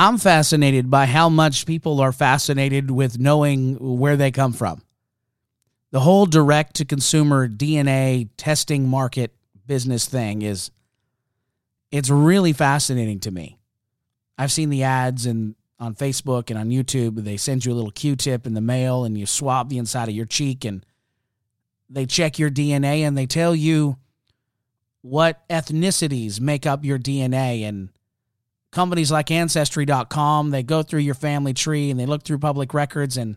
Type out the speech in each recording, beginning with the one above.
I'm fascinated by how much people are fascinated with knowing where they come from. The whole direct to consumer DNA testing market business thing is it's really fascinating to me. I've seen the ads and on Facebook and on YouTube, they send you a little Q-tip in the mail and you swab the inside of your cheek and they check your DNA and they tell you what ethnicities make up your DNA and companies like ancestry.com, they go through your family tree and they look through public records and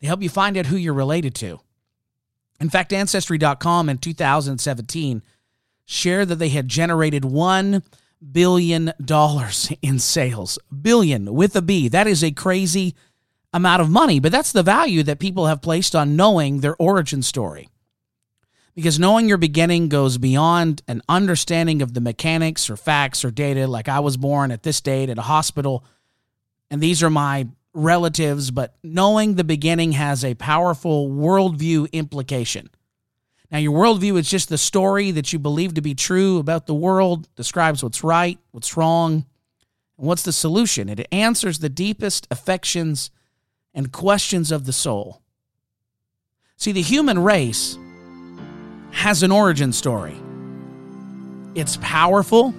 they help you find out who you're related to. In fact, ancestry.com in 2017 shared that they had generated 1 billion dollars in sales. Billion with a B. That is a crazy amount of money, but that's the value that people have placed on knowing their origin story. Because knowing your beginning goes beyond an understanding of the mechanics or facts or data, like I was born at this date at a hospital, and these are my relatives, but knowing the beginning has a powerful worldview implication. Now, your worldview is just the story that you believe to be true about the world, describes what's right, what's wrong, and what's the solution. It answers the deepest affections and questions of the soul. See, the human race has an origin story. It's powerful,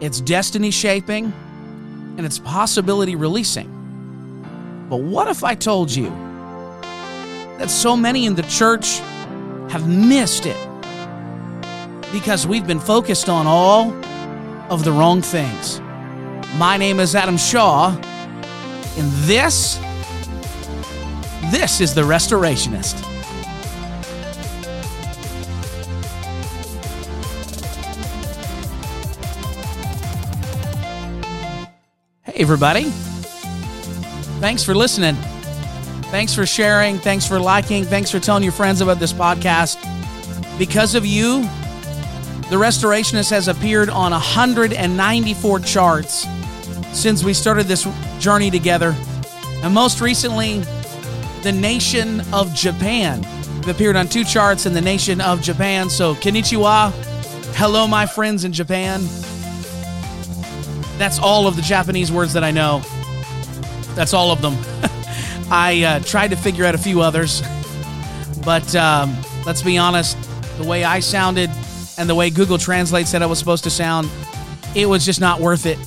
it's destiny shaping, and it's possibility releasing. But what if I told you that so many in the church have missed it because we've been focused on all of the wrong things. My name is Adam Shaw, and this, this is The Restorationist. Everybody. Thanks for listening. Thanks for sharing. Thanks for liking. Thanks for telling your friends about this podcast. Because of you, The Restorationist has appeared on 194 charts since we started this journey together. And most recently, the nation of Japan. Appeared on two charts in the nation of Japan. So, konnichiwa. Hello, my friends in Japan. That's all of the Japanese words that I know. That's all of them. I uh, tried to figure out a few others, but um, let's be honest, the way I sounded and the way Google Translate said I was supposed to sound, it was just not worth it.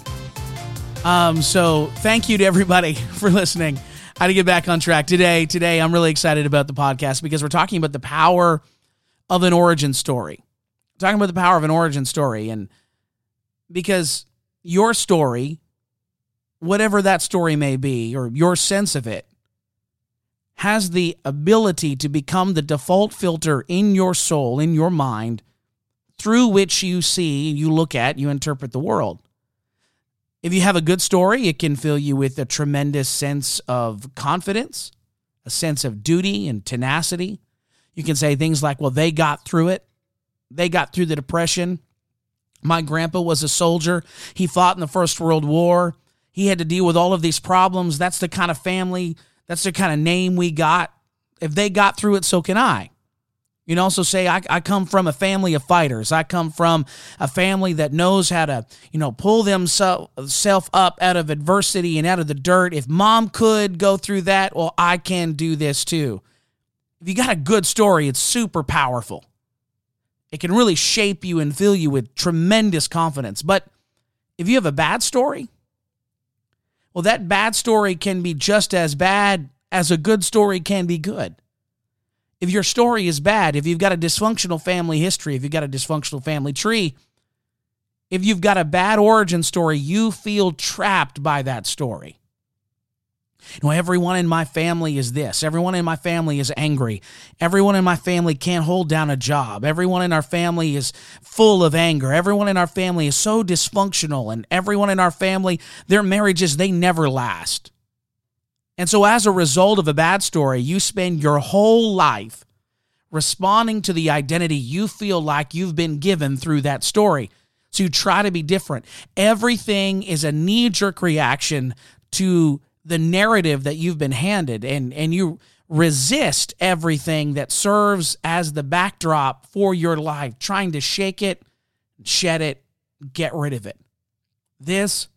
Um, so thank you to everybody for listening. How to get back on track today. Today, I'm really excited about the podcast because we're talking about the power of an origin story. We're talking about the power of an origin story, and because your story, whatever that story may be, or your sense of it, has the ability to become the default filter in your soul, in your mind, through which you see, you look at, you interpret the world. If you have a good story, it can fill you with a tremendous sense of confidence, a sense of duty and tenacity. You can say things like, well, they got through it. They got through the Depression. My grandpa was a soldier. He fought in the First World War. He had to deal with all of these problems. That's the kind of family that's the kind of name we got. If they got through it, so can I. You can also say, I, I come from a family of fighters. I come from a family that knows how to, you know, pull themselves up out of adversity and out of the dirt. If mom could go through that, well, I can do this too. If you got a good story, it's super powerful. It can really shape you and fill you with tremendous confidence. But if you have a bad story, well, that bad story can be just as bad as a good story can be good. If your story is bad, if you've got a dysfunctional family history, if you've got a dysfunctional family tree, if you've got a bad origin story, you feel trapped by that story. Know, everyone in my family is this. Everyone in my family is angry. Everyone in my family can't hold down a job. Everyone in our family is full of anger. Everyone in our family is so dysfunctional. And everyone in our family, their marriages, they never last. And so, as a result of a bad story, you spend your whole life responding to the identity you feel like you've been given through that story. So, you try to be different. Everything is a knee jerk reaction to the narrative that you've been handed and and you resist everything that serves as the backdrop for your life trying to shake it shed it get rid of it this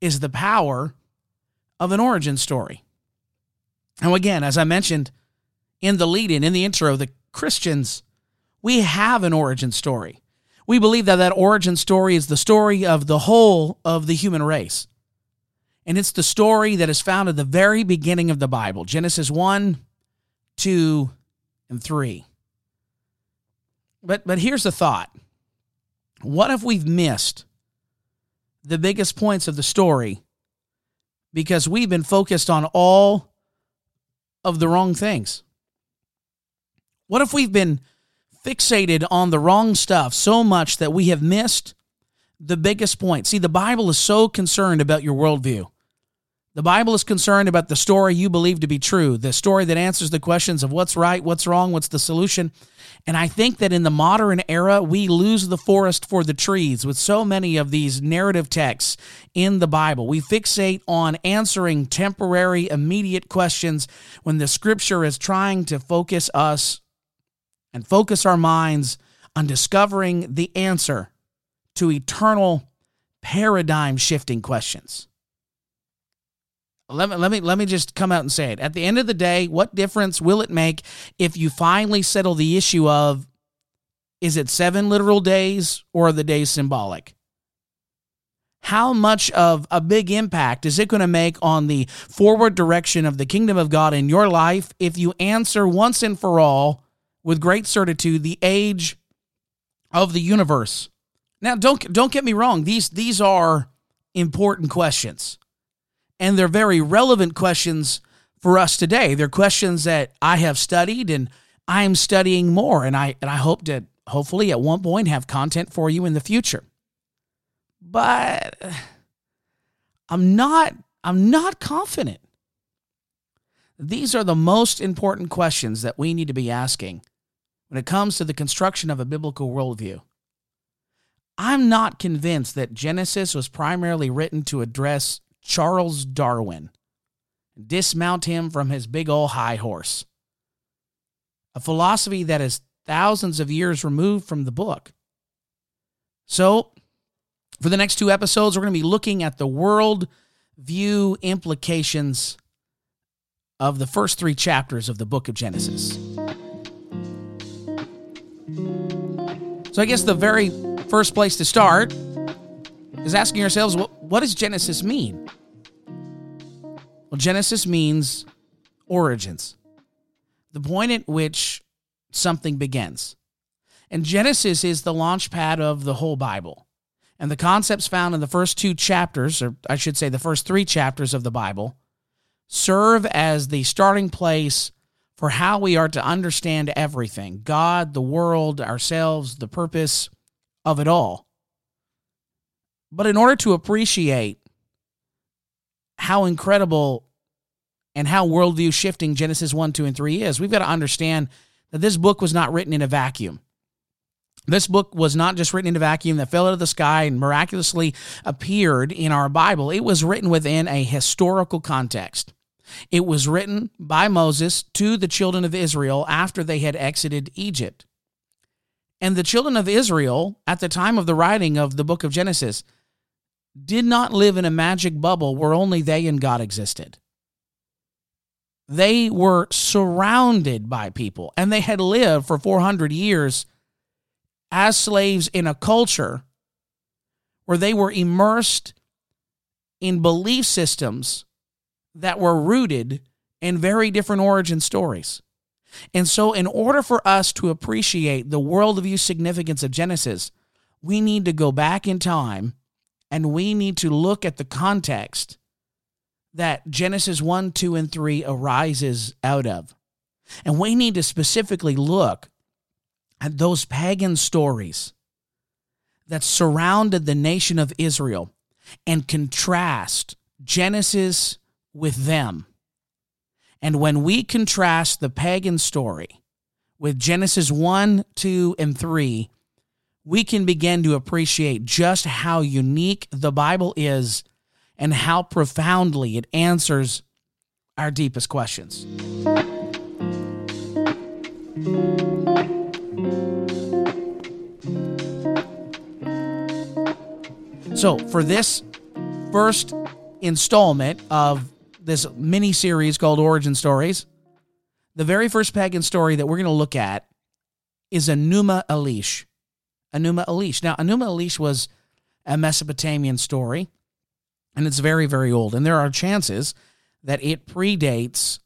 is the power of an origin story. now again, as I mentioned in the lead in, in the intro, the Christians, we have an origin story. We believe that that origin story is the story of the whole of the human race. And it's the story that is found at the very beginning of the Bible Genesis 1, 2, and 3. But, but here's the thought what if we've missed the biggest points of the story because we've been focused on all of the wrong things? What if we've been fixated on the wrong stuff so much that we have missed the biggest point? See, the Bible is so concerned about your worldview. The Bible is concerned about the story you believe to be true, the story that answers the questions of what's right, what's wrong, what's the solution. And I think that in the modern era, we lose the forest for the trees with so many of these narrative texts in the Bible. We fixate on answering temporary, immediate questions when the scripture is trying to focus us and focus our minds on discovering the answer to eternal paradigm shifting questions let me let me let me just come out and say it. At the end of the day, what difference will it make if you finally settle the issue of is it 7 literal days or are the days symbolic? How much of a big impact is it going to make on the forward direction of the kingdom of God in your life if you answer once and for all with great certitude the age of the universe? Now don't don't get me wrong, these these are important questions and they're very relevant questions for us today. They're questions that I have studied and I'm studying more, and I and I hope to hopefully at one point have content for you in the future. But I'm not I'm not confident. These are the most important questions that we need to be asking when it comes to the construction of a biblical worldview. I'm not convinced that Genesis was primarily written to address Charles Darwin. Dismount him from his big old high horse. A philosophy that is thousands of years removed from the book. So, for the next two episodes, we're going to be looking at the world view implications of the first three chapters of the book of Genesis. So, I guess the very first place to start is asking ourselves what, what does Genesis mean? Well, Genesis means origins, the point at which something begins. And Genesis is the launch pad of the whole Bible. And the concepts found in the first two chapters, or I should say the first three chapters of the Bible, serve as the starting place for how we are to understand everything God, the world, ourselves, the purpose of it all. But in order to appreciate how incredible and how worldview shifting Genesis 1, 2, and 3 is, we've got to understand that this book was not written in a vacuum. This book was not just written in a vacuum that fell out of the sky and miraculously appeared in our Bible. It was written within a historical context. It was written by Moses to the children of Israel after they had exited Egypt. And the children of Israel, at the time of the writing of the book of Genesis, did not live in a magic bubble where only they and God existed. They were surrounded by people and they had lived for 400 years as slaves in a culture where they were immersed in belief systems that were rooted in very different origin stories. And so, in order for us to appreciate the worldview significance of Genesis, we need to go back in time and we need to look at the context that Genesis 1, 2, and 3 arises out of. And we need to specifically look at those pagan stories that surrounded the nation of Israel and contrast Genesis with them. And when we contrast the pagan story with Genesis 1, 2, and 3, we can begin to appreciate just how unique the Bible is and how profoundly it answers our deepest questions. So, for this first installment of this mini series called Origin Stories. The very first pagan story that we're going to look at is Enuma Elish. Enuma Elish. Now, Enuma Elish was a Mesopotamian story, and it's very, very old. And there are chances that it predates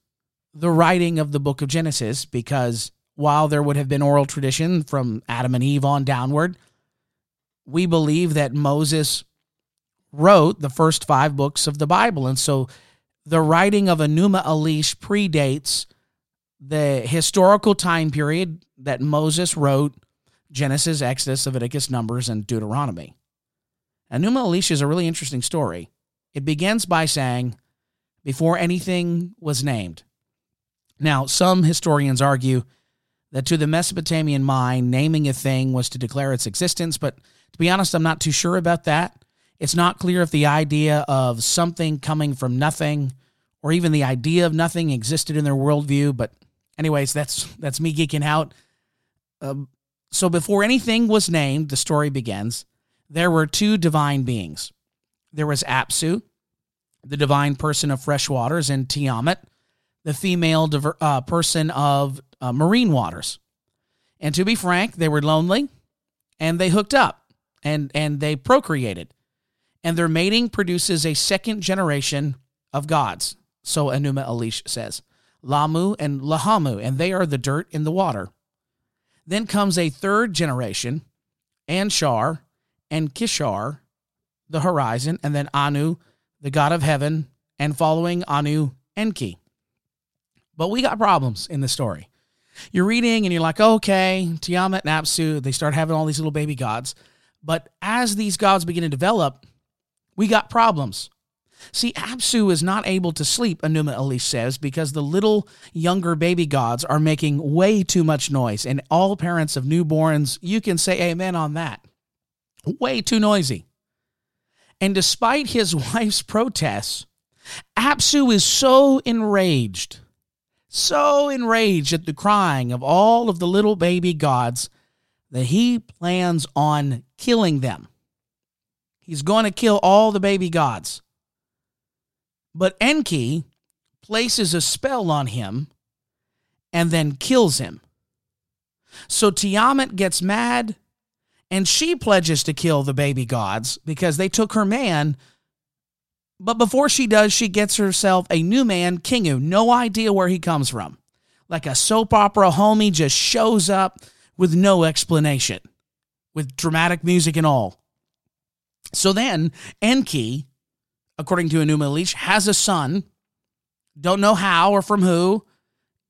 the writing of the book of Genesis because while there would have been oral tradition from Adam and Eve on downward, we believe that Moses wrote the first five books of the Bible. And so the writing of Enuma Elish predates the historical time period that Moses wrote Genesis, Exodus, Leviticus, Numbers, and Deuteronomy. Enuma Elish is a really interesting story. It begins by saying, before anything was named. Now, some historians argue that to the Mesopotamian mind, naming a thing was to declare its existence, but to be honest, I'm not too sure about that. It's not clear if the idea of something coming from nothing or even the idea of nothing existed in their worldview, but anyways, that's that's me geeking out. Um, so before anything was named, the story begins. There were two divine beings. There was Apsu, the divine person of fresh waters, and Tiamat, the female diver, uh, person of uh, marine waters. And to be frank, they were lonely, and they hooked up, and and they procreated, and their mating produces a second generation of gods. So Enuma Elish says. Lahmu, and Lahamu, and they are the dirt in the water. Then comes a third generation, Anshar and Kishar, the horizon, and then Anu, the god of heaven, and following Anu, Enki. But we got problems in the story. You're reading and you're like, okay, Tiamat and Apsu, they start having all these little baby gods. But as these gods begin to develop, we got problems. See, Apsu is not able to sleep, Enuma Elish says, because the little younger baby gods are making way too much noise. And all parents of newborns, you can say amen on that. Way too noisy. And despite his wife's protests, Apsu is so enraged, so enraged at the crying of all of the little baby gods that he plans on killing them. He's going to kill all the baby gods. But Enki places a spell on him and then kills him. So Tiamat gets mad and she pledges to kill the baby gods because they took her man. But before she does, she gets herself a new man, Kingu. No idea where he comes from. Like a soap opera homie just shows up with no explanation, with dramatic music and all. So then Enki according to Enuma Elish, has a son. Don't know how or from who.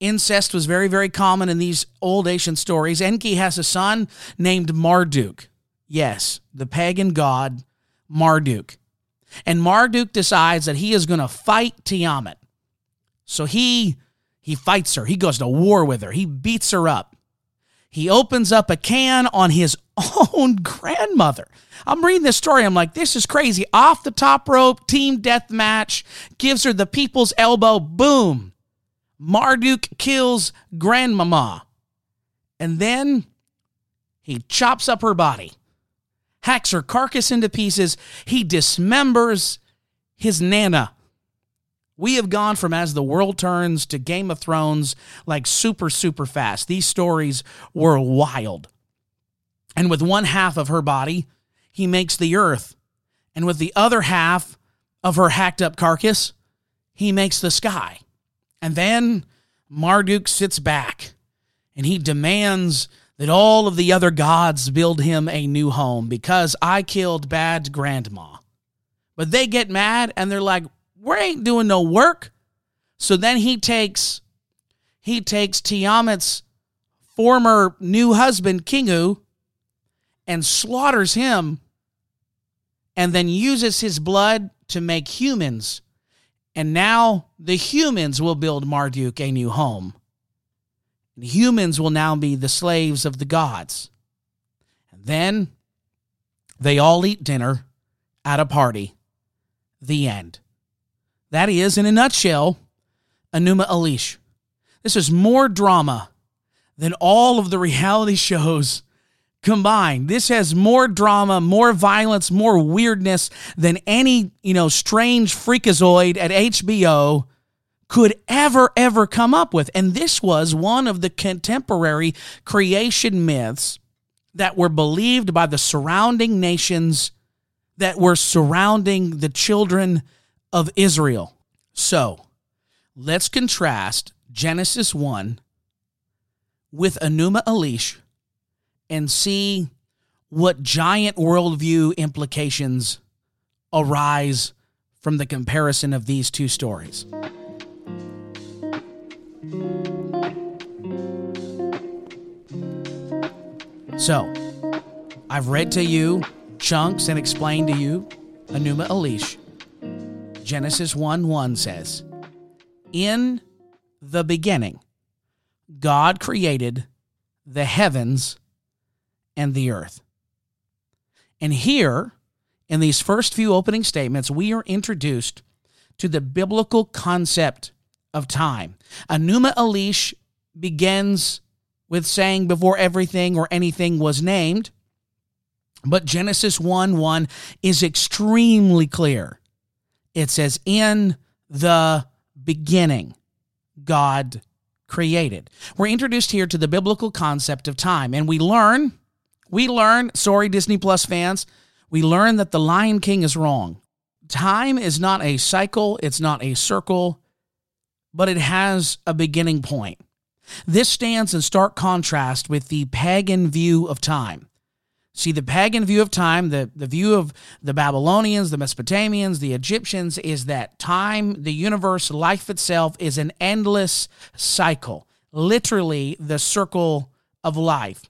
Incest was very, very common in these old ancient stories. Enki has a son named Marduk. Yes, the pagan god Marduk. And Marduk decides that he is going to fight Tiamat. So he he fights her. He goes to war with her. He beats her up. He opens up a can on his own grandmother. I'm reading this story. I'm like, this is crazy. Off the top rope, team death match, gives her the people's elbow. Boom. Marduk kills grandmama. And then he chops up her body, hacks her carcass into pieces. He dismembers his nana. We have gone from As the World Turns to Game of Thrones like super, super fast. These stories were wild. And with one half of her body, he makes the earth. And with the other half of her hacked up carcass, he makes the sky. And then Marduk sits back and he demands that all of the other gods build him a new home because I killed bad grandma. But they get mad and they're like, we ain't doing no work. So then he takes he takes Tiamat's former new husband, Kingu, and slaughters him, and then uses his blood to make humans. And now the humans will build Marduk a new home. Humans will now be the slaves of the gods. And then they all eat dinner at a party. The end. That is, in a nutshell, Enuma Elish. This is more drama than all of the reality shows combined. This has more drama, more violence, more weirdness than any, you know, strange freakazoid at HBO could ever, ever come up with. And this was one of the contemporary creation myths that were believed by the surrounding nations that were surrounding the children of Israel. So let's contrast Genesis 1 with Enuma Elish and see what giant worldview implications arise from the comparison of these two stories. So, I've read to you chunks and explained to you Enuma Elish. Genesis 1 1 says, In the beginning, God created the heavens and the earth. And here, in these first few opening statements, we are introduced to the biblical concept of time. Enuma Elish begins with saying before everything or anything was named. But Genesis 1 1 is extremely clear. It says, In the beginning, God created. We're introduced here to the biblical concept of time, and we learn, we learn, sorry, Disney Plus fans, we learn that the Lion King is wrong. Time is not a cycle, it's not a circle, but it has a beginning point. This stands in stark contrast with the pagan view of time. See, the pagan view of time, the, the view of the Babylonians, the Mesopotamians, the Egyptians, is that time, the universe, life itself is an endless cycle, literally the circle of life.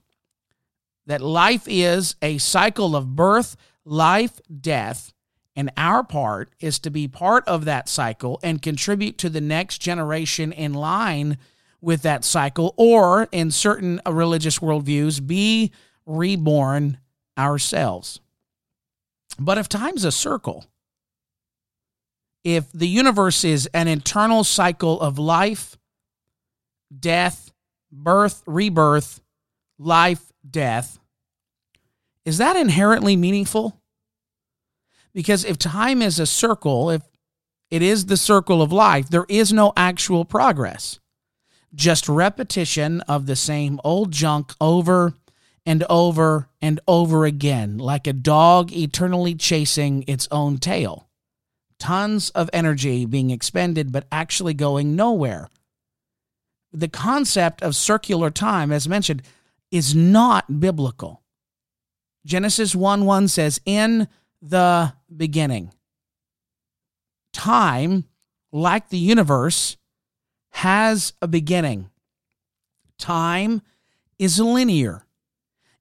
That life is a cycle of birth, life, death, and our part is to be part of that cycle and contribute to the next generation in line with that cycle, or in certain religious worldviews, be reborn ourselves. But if time's a circle, if the universe is an internal cycle of life, death, birth, rebirth, life, death, is that inherently meaningful? Because if time is a circle, if it is the circle of life, there is no actual progress just repetition of the same old junk over and over and over again, like a dog eternally chasing its own tail. Tons of energy being expended, but actually going nowhere. The concept of circular time, as mentioned, is not biblical. Genesis 1 1 says, In the beginning. Time, like the universe, has a beginning. Time is linear.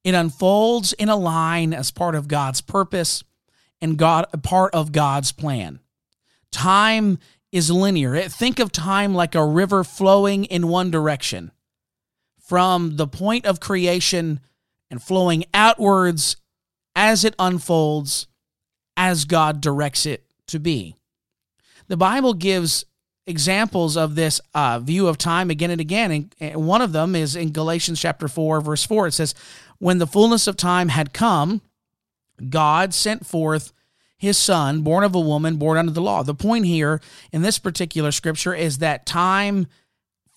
It unfolds in a line as part of God's purpose and God part of God's plan. Time is linear. Think of time like a river flowing in one direction from the point of creation and flowing outwards as it unfolds as God directs it to be. The Bible gives examples of this uh, view of time again and again. And one of them is in Galatians chapter 4, verse 4. It says, When the fullness of time had come, God sent forth his son, born of a woman, born under the law. The point here in this particular scripture is that time,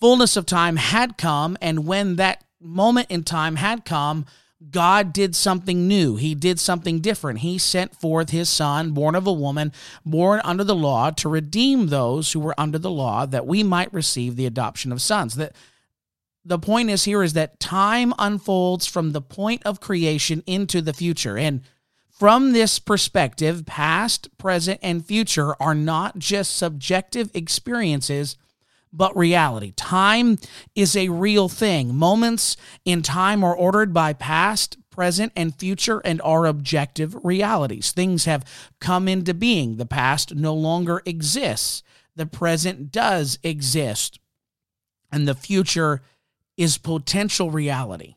fullness of time had come. And when that moment in time had come, God did something new. He did something different. He sent forth his son, born of a woman, born under the law, to redeem those who were under the law, that we might receive the adoption of sons. That the point is here is that time unfolds from the point of creation into the future. And from this perspective, past, present, and future are not just subjective experiences but reality. Time is a real thing. Moments in time are ordered by past, present, and future and are objective realities. Things have come into being. The past no longer exists, the present does exist, and the future is potential reality.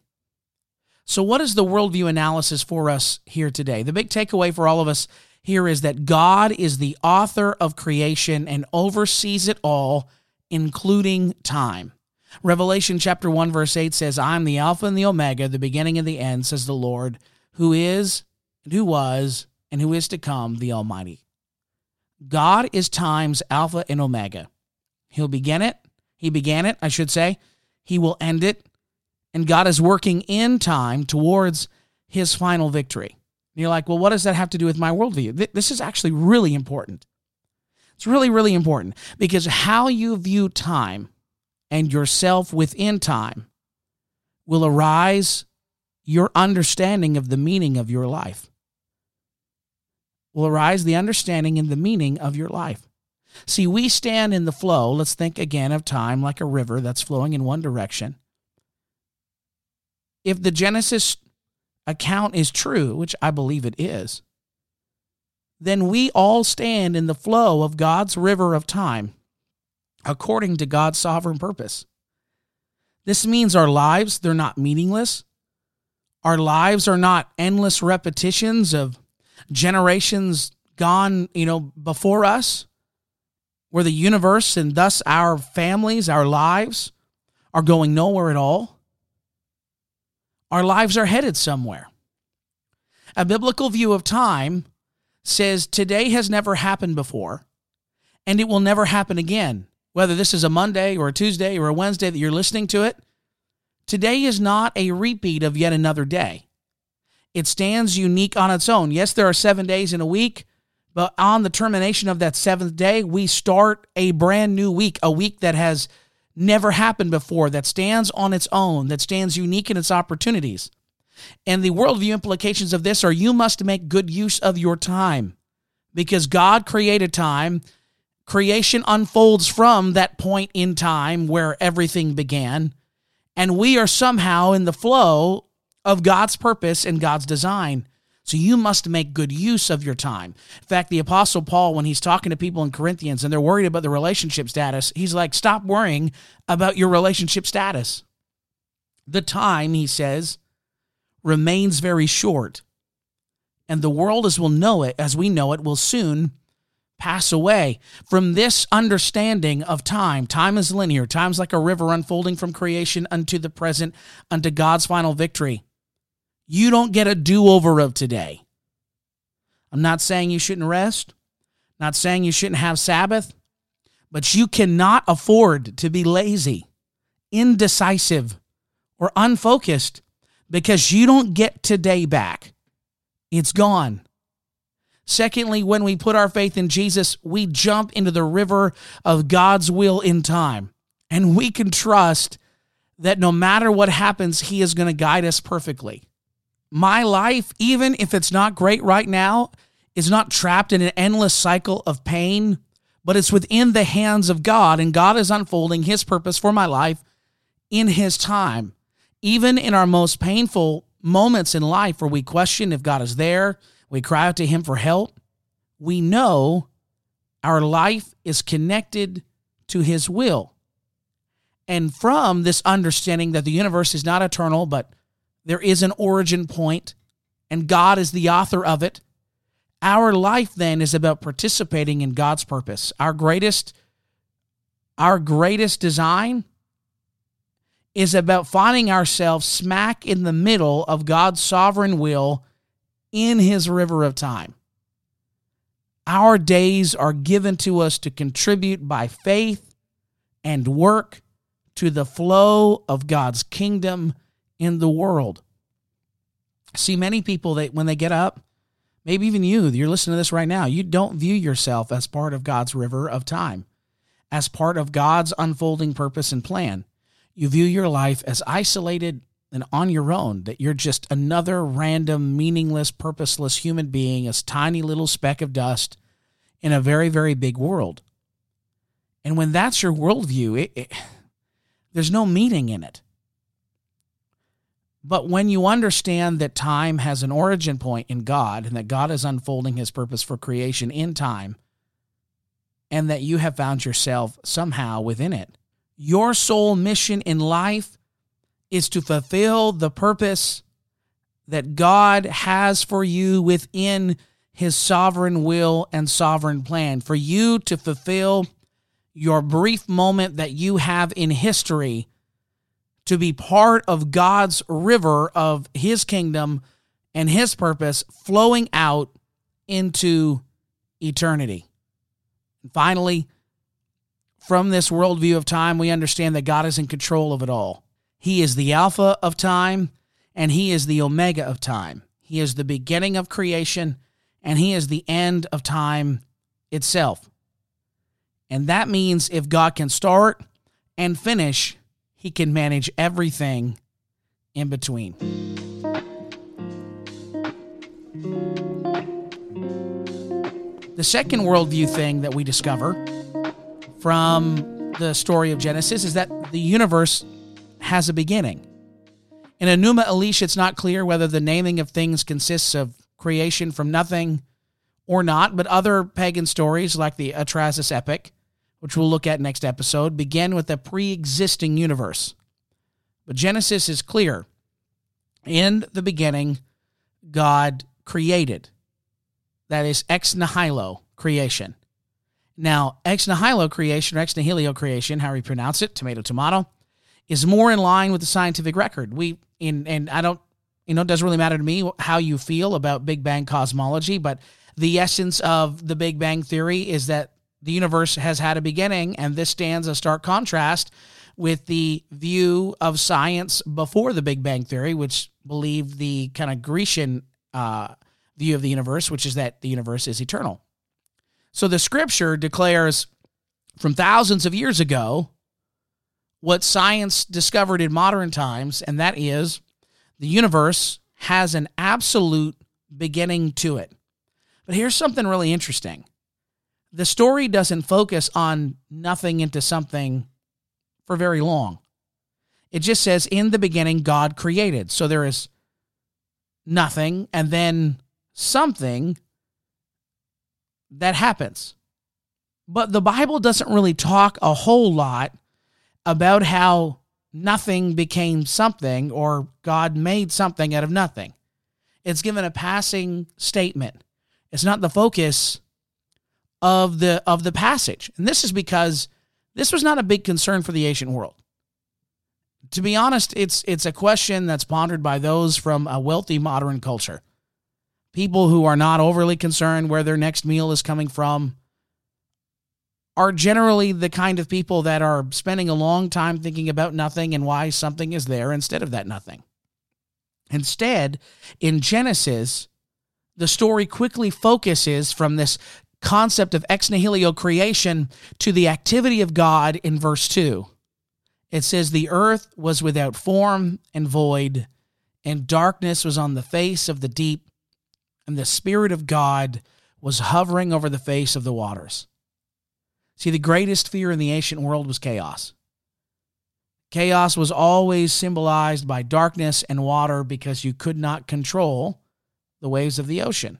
So, what is the worldview analysis for us here today? The big takeaway for all of us here is that God is the author of creation and oversees it all including time. Revelation chapter 1 verse 8 says, "I'm the alpha and the omega, the beginning and the end," says the Lord, who is and who was and who is to come, the Almighty. God is time's alpha and omega. He'll begin it. He began it, I should say. He will end it. And God is working in time towards his final victory. And you're like, well, what does that have to do with my worldview? This is actually really important. It's really, really important because how you view time and yourself within time will arise your understanding of the meaning of your life. Will arise the understanding and the meaning of your life. See, we stand in the flow. Let's think again of time like a river that's flowing in one direction. If the Genesis account is true, which I believe it is, then we all stand in the flow of God's river of time according to God's sovereign purpose. This means our lives, they're not meaningless. Our lives are not endless repetitions of generations gone, you know, before us, where the universe and thus our families, our lives are going nowhere at all. Our lives are headed somewhere. A biblical view of time says today has never happened before and it will never happen again. Whether this is a Monday or a Tuesday or a Wednesday that you're listening to it, today is not a repeat of yet another day. It stands unique on its own. Yes, there are seven days in a week, but on the termination of that seventh day, we start a brand new week, a week that has never happened before, that stands on its own, that stands unique in its opportunities. And the worldview implications of this are you must make good use of your time because God created time. Creation unfolds from that point in time where everything began. And we are somehow in the flow of God's purpose and God's design. So you must make good use of your time. In fact, the Apostle Paul, when he's talking to people in Corinthians and they're worried about the relationship status, he's like, stop worrying about your relationship status. The time, he says, remains very short, and the world as we'll know it, as we know it, will soon pass away. From this understanding of time, time is linear, time's like a river unfolding from creation unto the present, unto God's final victory. You don't get a do over of today. I'm not saying you shouldn't rest, not saying you shouldn't have Sabbath, but you cannot afford to be lazy, indecisive, or unfocused because you don't get today back. It's gone. Secondly, when we put our faith in Jesus, we jump into the river of God's will in time. And we can trust that no matter what happens, He is going to guide us perfectly my life, even if it's not great right now, is not trapped in an endless cycle of pain, but it's within the hands of God, and God is unfolding His purpose for my life in His time. Even in our most painful moments in life where we question if God is there, we cry out to Him for help, we know our life is connected to His will. And from this understanding that the universe is not eternal, but there is an origin point, and God is the author of it. Our life then is about participating in God's purpose. Our greatest our greatest design is about finding ourselves smack in the middle of God's sovereign will in his river of time. Our days are given to us to contribute by faith and work to the flow of God's kingdom in the world. See, many people that when they get up, maybe even you, you're listening to this right now, you don't view yourself as part of God's river of time, as part of God's unfolding purpose and plan. You view your life as isolated and on your own, that you're just another random, meaningless, purposeless human being, a tiny little speck of dust in a very, very big world. And when that's your worldview, it, it, there's no meaning in it. But when you understand that time has an origin point in God and that God is unfolding his purpose for creation in time, and that you have found yourself somehow within it, your sole mission in life is to fulfill the purpose that God has for you within his sovereign will and sovereign plan, for you to fulfill your brief moment that you have in history to be part of God's river of his kingdom and his purpose flowing out into eternity. And finally, from this worldview of time, we understand that God is in control of it all. He is the Alpha of time and He is the Omega of time. He is the beginning of creation and He is the end of time itself. And that means if God can start and finish, He can manage everything in between. The second worldview thing that we discover from the story of Genesis is that the universe has a beginning. In Enuma Elish, it's not clear whether the naming of things consists of creation from nothing or not, but other pagan stories, like the Atrahasis epic, which we'll look at next episode, begin with a pre existing universe. But Genesis is clear. In the beginning, God created. That is ex nihilo creation. Now, ex nihilo creation or ex nihilo creation, how we pronounce it, tomato, tomato, is more in line with the scientific record. We in and I don't you know, it doesn't really matter to me how you feel about Big Bang cosmology, but the essence of the Big Bang theory is that the universe has had a beginning, and this stands a stark contrast with the view of science before the Big Bang theory, which believed the kind of Grecian uh, view of the universe, which is that the universe is eternal. So the scripture declares from thousands of years ago what science discovered in modern times, and that is the universe has an absolute beginning to it. But here's something really interesting the story doesn't focus on nothing into something for very long. It just says, in the beginning, God created. So there is nothing and then something that happens. But the Bible doesn't really talk a whole lot about how nothing became something or God made something out of nothing. It's given a passing statement. It's not the focus of the of the passage. And this is because this was not a big concern for the ancient world. To be honest, it's it's a question that's pondered by those from a wealthy modern culture. People who are not overly concerned where their next meal is coming from, are generally the kind of people that are spending a long time thinking about nothing and why something is there instead of that nothing. Instead, in Genesis, the story quickly focuses from this concept of ex nihilo creation to the activity of God in verse 2. It says, The earth was without form and void, and darkness was on the face of the deep, and the Spirit of God was hovering over the face of the waters. See, the greatest fear in the ancient world was chaos. Chaos was always symbolized by darkness and water because you could not control the waves of the ocean.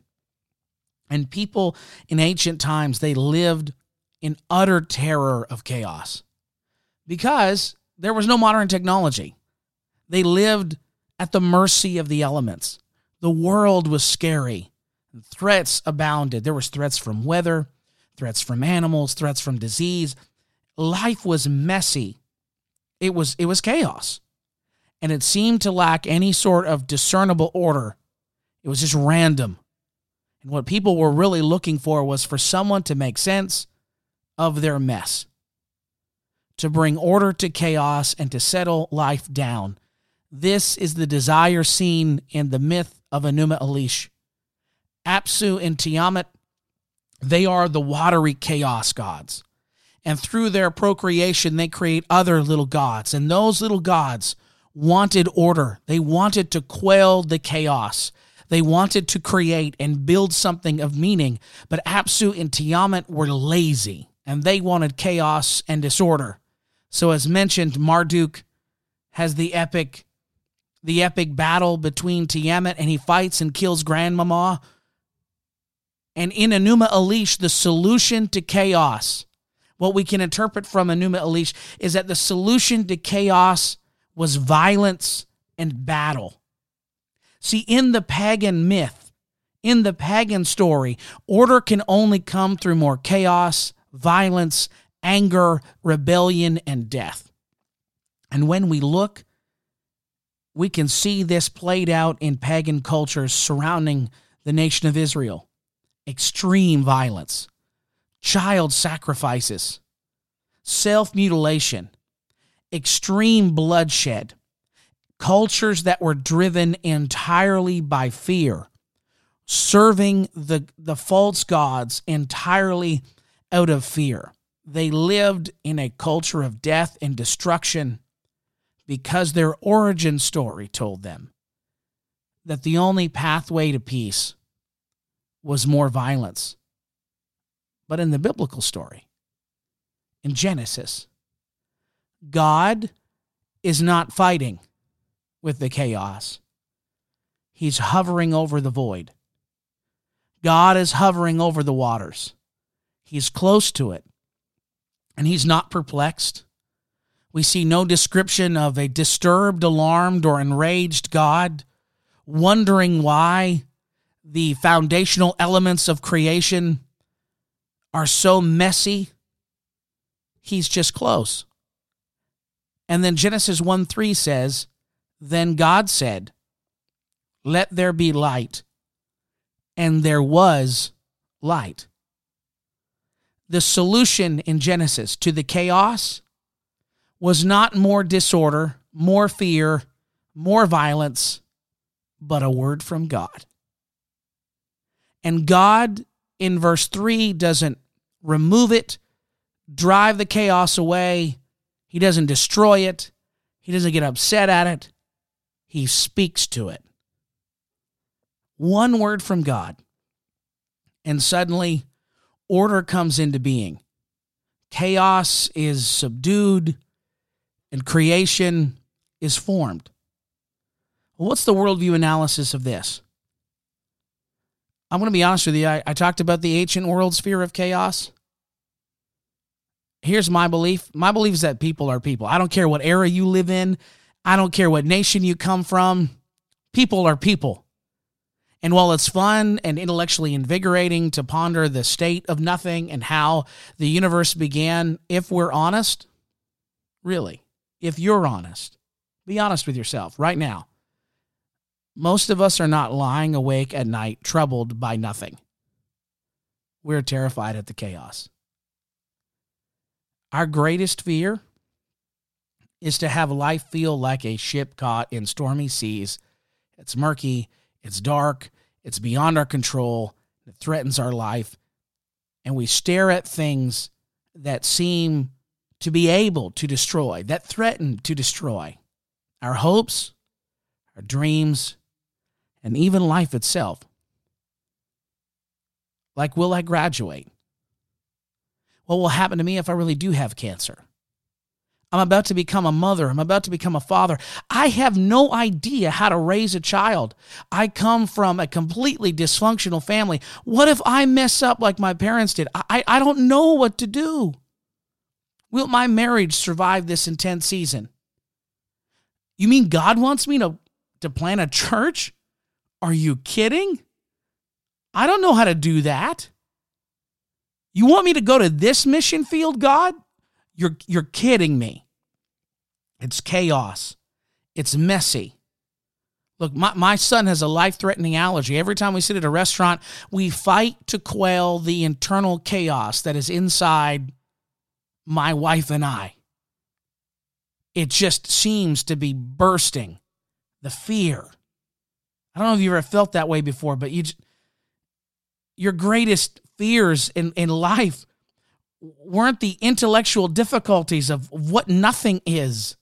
And people in ancient times, they lived in utter terror of chaos because there was no modern technology. They lived at the mercy of the elements. The world was scary. Threats abounded. There was threats from weather, threats from animals, threats from disease. Life was messy. It was it was chaos. And it seemed to lack any sort of discernible order. It was just random. And what people were really looking for was for someone to make sense of their mess, to bring order to chaos and to settle life down. This is the desire seen in the myth of Enuma Elish. Apsu and Tiamat they are the watery chaos gods. And through their procreation, they create other little gods. And those little gods wanted order. They wanted to quell the chaos. They wanted to create and build something of meaning. But Apsu and Tiamat were lazy and they wanted chaos and disorder. So, as mentioned, Marduk has the epic the epic battle between Tiamat and he fights and kills Grandmama and in Enuma Elish, the solution to chaos, what we can interpret from Enuma Elish is that the solution to chaos was violence and battle. See, in the pagan myth, in the pagan story, order can only come through more chaos, violence, anger, rebellion, and death. And when we look we can see this played out in pagan cultures surrounding the nation of Israel extreme violence, child sacrifices, self mutilation, extreme bloodshed, cultures that were driven entirely by fear, serving the, the false gods entirely out of fear. They lived in a culture of death and destruction because their origin story told them that the only pathway to peace was more violence. But in the biblical story, in Genesis, God is not fighting with the chaos. He's hovering over the void. God is hovering over the waters. He's close to it. And he's not perplexed. We see no description of a disturbed, alarmed, or enraged God, wondering why the foundational elements of creation are so messy. He's just close. And then Genesis 1 3 says, Then God said, Let there be light. And there was light. The solution in Genesis to the chaos was not more disorder, more fear, more violence, but a word from God. And God, in verse 3, doesn't remove it, drive the chaos away. He doesn't destroy it. He doesn't get upset at it. He speaks to it. One word from God. And suddenly, order comes into being. Chaos is subdued and creation is formed. What's the worldview analysis of this? I'm going to be honest with you. I, I talked about the ancient world sphere of chaos. Here's my belief. My belief is that people are people. I don't care what era you live in. I don't care what nation you come from. People are people. And while it's fun and intellectually invigorating to ponder the state of nothing and how the universe began, if we're honest, really, if you're honest, be honest with yourself right now. Most of us are not lying awake at night, troubled by nothing. We're terrified at the chaos. Our greatest fear is to have life feel like a ship caught in stormy seas. It's murky, it's dark, it's beyond our control, it threatens our life. And we stare at things that seem to be able to destroy, that threaten to destroy our hopes, our dreams, and even life itself. Like, will I graduate? What will happen to me if I really do have cancer? I'm about to become a mother. I'm about to become a father. I have no idea how to raise a child. I come from a completely dysfunctional family. What if I mess up like my parents did? I, I don't know what to do. Will my marriage survive this intense season? You mean God wants me to, to plant a church? Are you kidding? I don't know how to do that. You want me to go to this mission field, God? You're, you're kidding me. It's chaos. It's messy. Look, my, my son has a life threatening allergy. Every time we sit at a restaurant, we fight to quell the internal chaos that is inside my wife and I. It just seems to be bursting. The fear. I don't know if you've ever felt that way before, but you your greatest fears in, in life weren't the intellectual difficulties of what nothing is,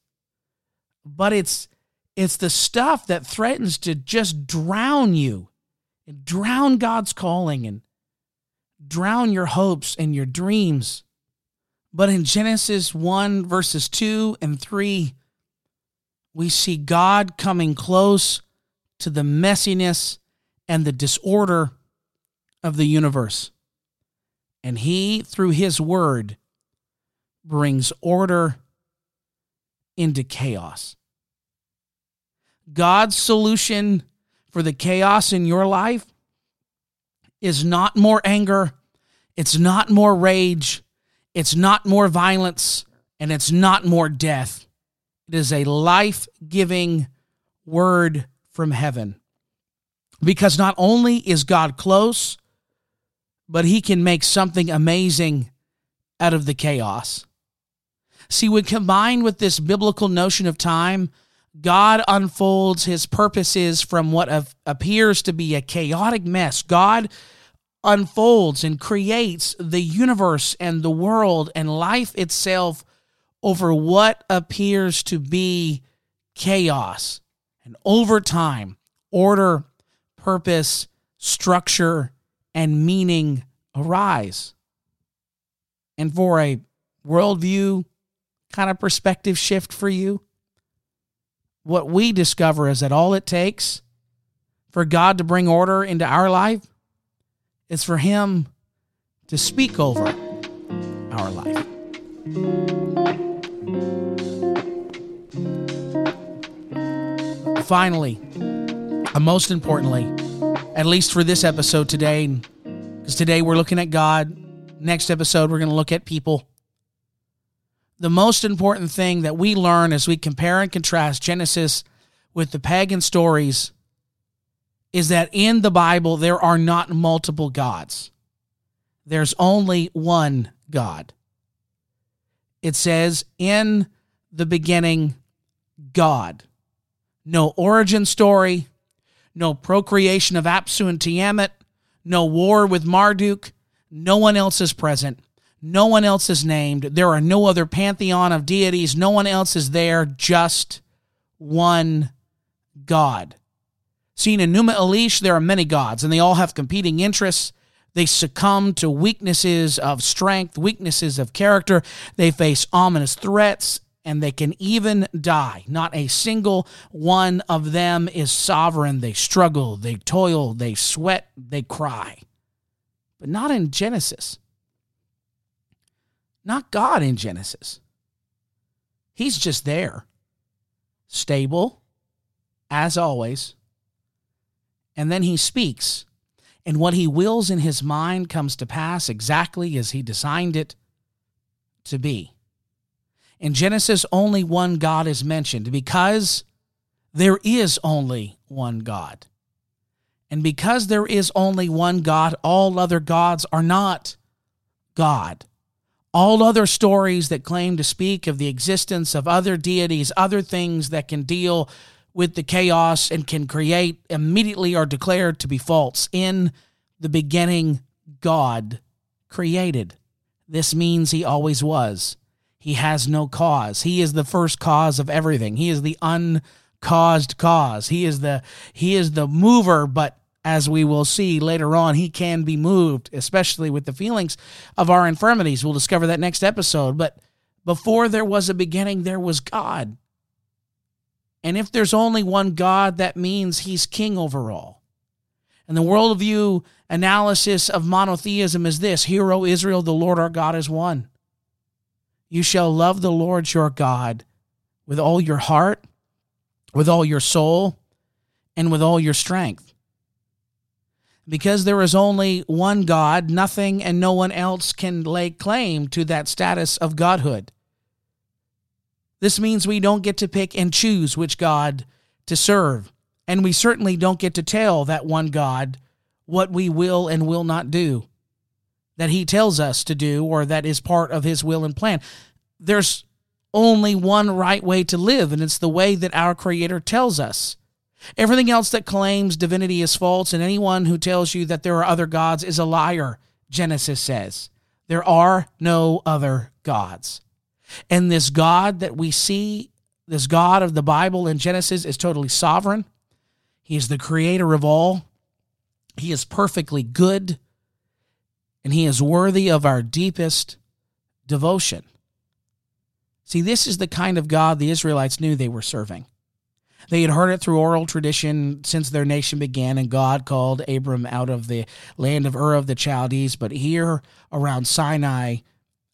but it's it's the stuff that threatens to just drown you and drown God's calling and drown your hopes and your dreams. But in Genesis 1, verses 2 and 3, we see God coming close to the messiness and the disorder of the universe. And He, through His word, brings order into chaos. God's solution for the chaos in your life is not more anger, it's not more rage, it's not more violence and it's not more death. It is a life giving word from heaven. Because not only is God close, but he can make something amazing out of the chaos. See, when combined with this biblical notion of time, God unfolds his purposes from what appears to be a chaotic mess. God unfolds and creates the universe and the world and life itself over what appears to be chaos. And over time, order, purpose, structure, and meaning arise. And for a worldview kind of perspective shift for you, what we discover is that all it takes for God to bring order into our life is for Him to speak over our life. Finally, and most importantly, at least for this episode today, because today we're looking at God. Next episode, we're going to look at people. The most important thing that we learn as we compare and contrast Genesis with the pagan stories is that in the Bible, there are not multiple gods, there's only one God. It says, In the beginning, God. No origin story, no procreation of Apsu and Tiamat, no war with Marduk. No one else is present. No one else is named. There are no other pantheon of deities. No one else is there. Just one God. See, in Enuma Elish, there are many gods, and they all have competing interests. They succumb to weaknesses of strength, weaknesses of character. They face ominous threats, and they can even die. Not a single one of them is sovereign. They struggle, they toil, they sweat, they cry. But not in Genesis. Not God in Genesis. He's just there, stable, as always. And then he speaks, and what he wills in his mind comes to pass exactly as he designed it to be. In Genesis, only one God is mentioned because there is only one God. And because there is only one God, all other gods are not God. All other stories that claim to speak of the existence of other deities, other things that can deal with the chaos and can create, immediately are declared to be false. In the beginning, God created. This means he always was. He has no cause. He is the first cause of everything. He is the uncaused cause. He is the he is the mover, but as we will see later on, he can be moved, especially with the feelings of our infirmities. We'll discover that next episode. But before there was a beginning, there was God. And if there's only one God, that means he's king over all. And the worldview analysis of monotheism is this Hear, O Israel, the Lord our God is one. You shall love the Lord your God with all your heart, with all your soul, and with all your strength. Because there is only one God, nothing and no one else can lay claim to that status of godhood. This means we don't get to pick and choose which God to serve. And we certainly don't get to tell that one God what we will and will not do that he tells us to do or that is part of his will and plan. There's only one right way to live, and it's the way that our Creator tells us. Everything else that claims divinity is false, and anyone who tells you that there are other gods is a liar, Genesis says. There are no other gods. And this God that we see, this God of the Bible in Genesis, is totally sovereign. He is the creator of all. He is perfectly good and he is worthy of our deepest devotion. See, this is the kind of God the Israelites knew they were serving. They had heard it through oral tradition since their nation began, and God called Abram out of the land of Ur of the Chaldees. But here around Sinai,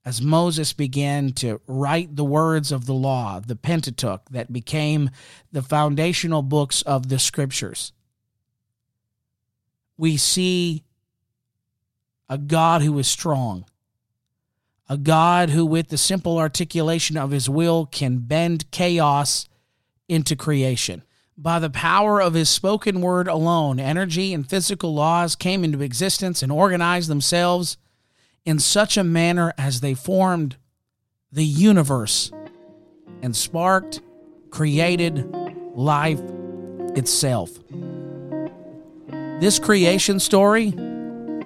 as Moses began to write the words of the law, the Pentateuch, that became the foundational books of the scriptures, we see a God who is strong, a God who, with the simple articulation of his will, can bend chaos into creation. By the power of his spoken word alone, energy and physical laws came into existence and organized themselves in such a manner as they formed the universe and sparked, created life itself. This creation story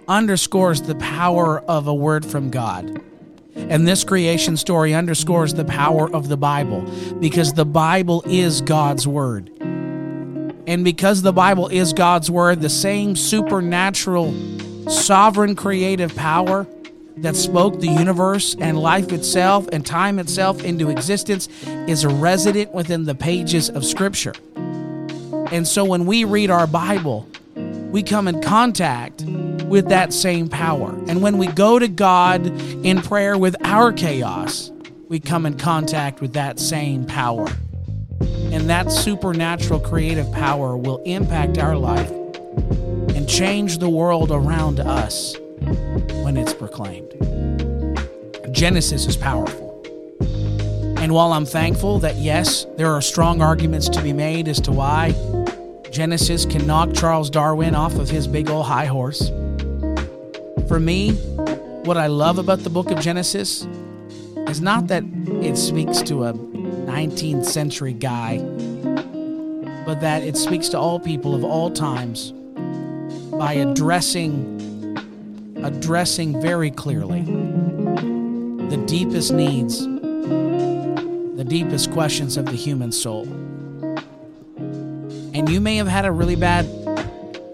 underscores the power of a word from God. And this creation story underscores the power of the Bible because the Bible is God's Word. And because the Bible is God's Word, the same supernatural, sovereign creative power that spoke the universe and life itself and time itself into existence is resident within the pages of Scripture. And so when we read our Bible, we come in contact with that same power. And when we go to God in prayer with our chaos, we come in contact with that same power. And that supernatural creative power will impact our life and change the world around us when it's proclaimed. Genesis is powerful. And while I'm thankful that, yes, there are strong arguments to be made as to why Genesis can knock Charles Darwin off of his big old high horse, for me, what I love about the book of Genesis is not that it speaks to a 19th century guy, but that it speaks to all people of all times by addressing addressing very clearly the deepest needs, the deepest questions of the human soul. And you may have had a really bad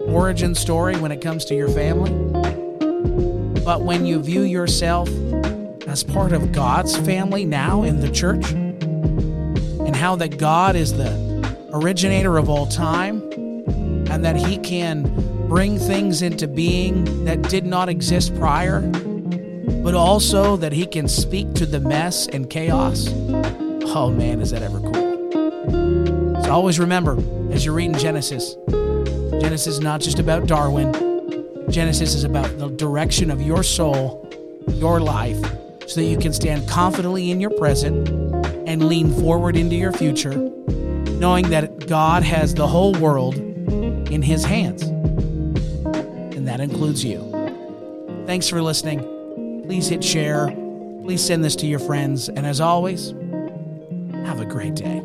origin story when it comes to your family, but when you view yourself as part of God's family now in the church, and how that God is the originator of all time, and that He can bring things into being that did not exist prior, but also that He can speak to the mess and chaos. Oh man, is that ever cool! So always remember as you're reading Genesis, Genesis is not just about Darwin. Genesis is about the direction of your soul, your life, so that you can stand confidently in your present and lean forward into your future, knowing that God has the whole world in His hands. And that includes you. Thanks for listening. Please hit share. Please send this to your friends. And as always, have a great day.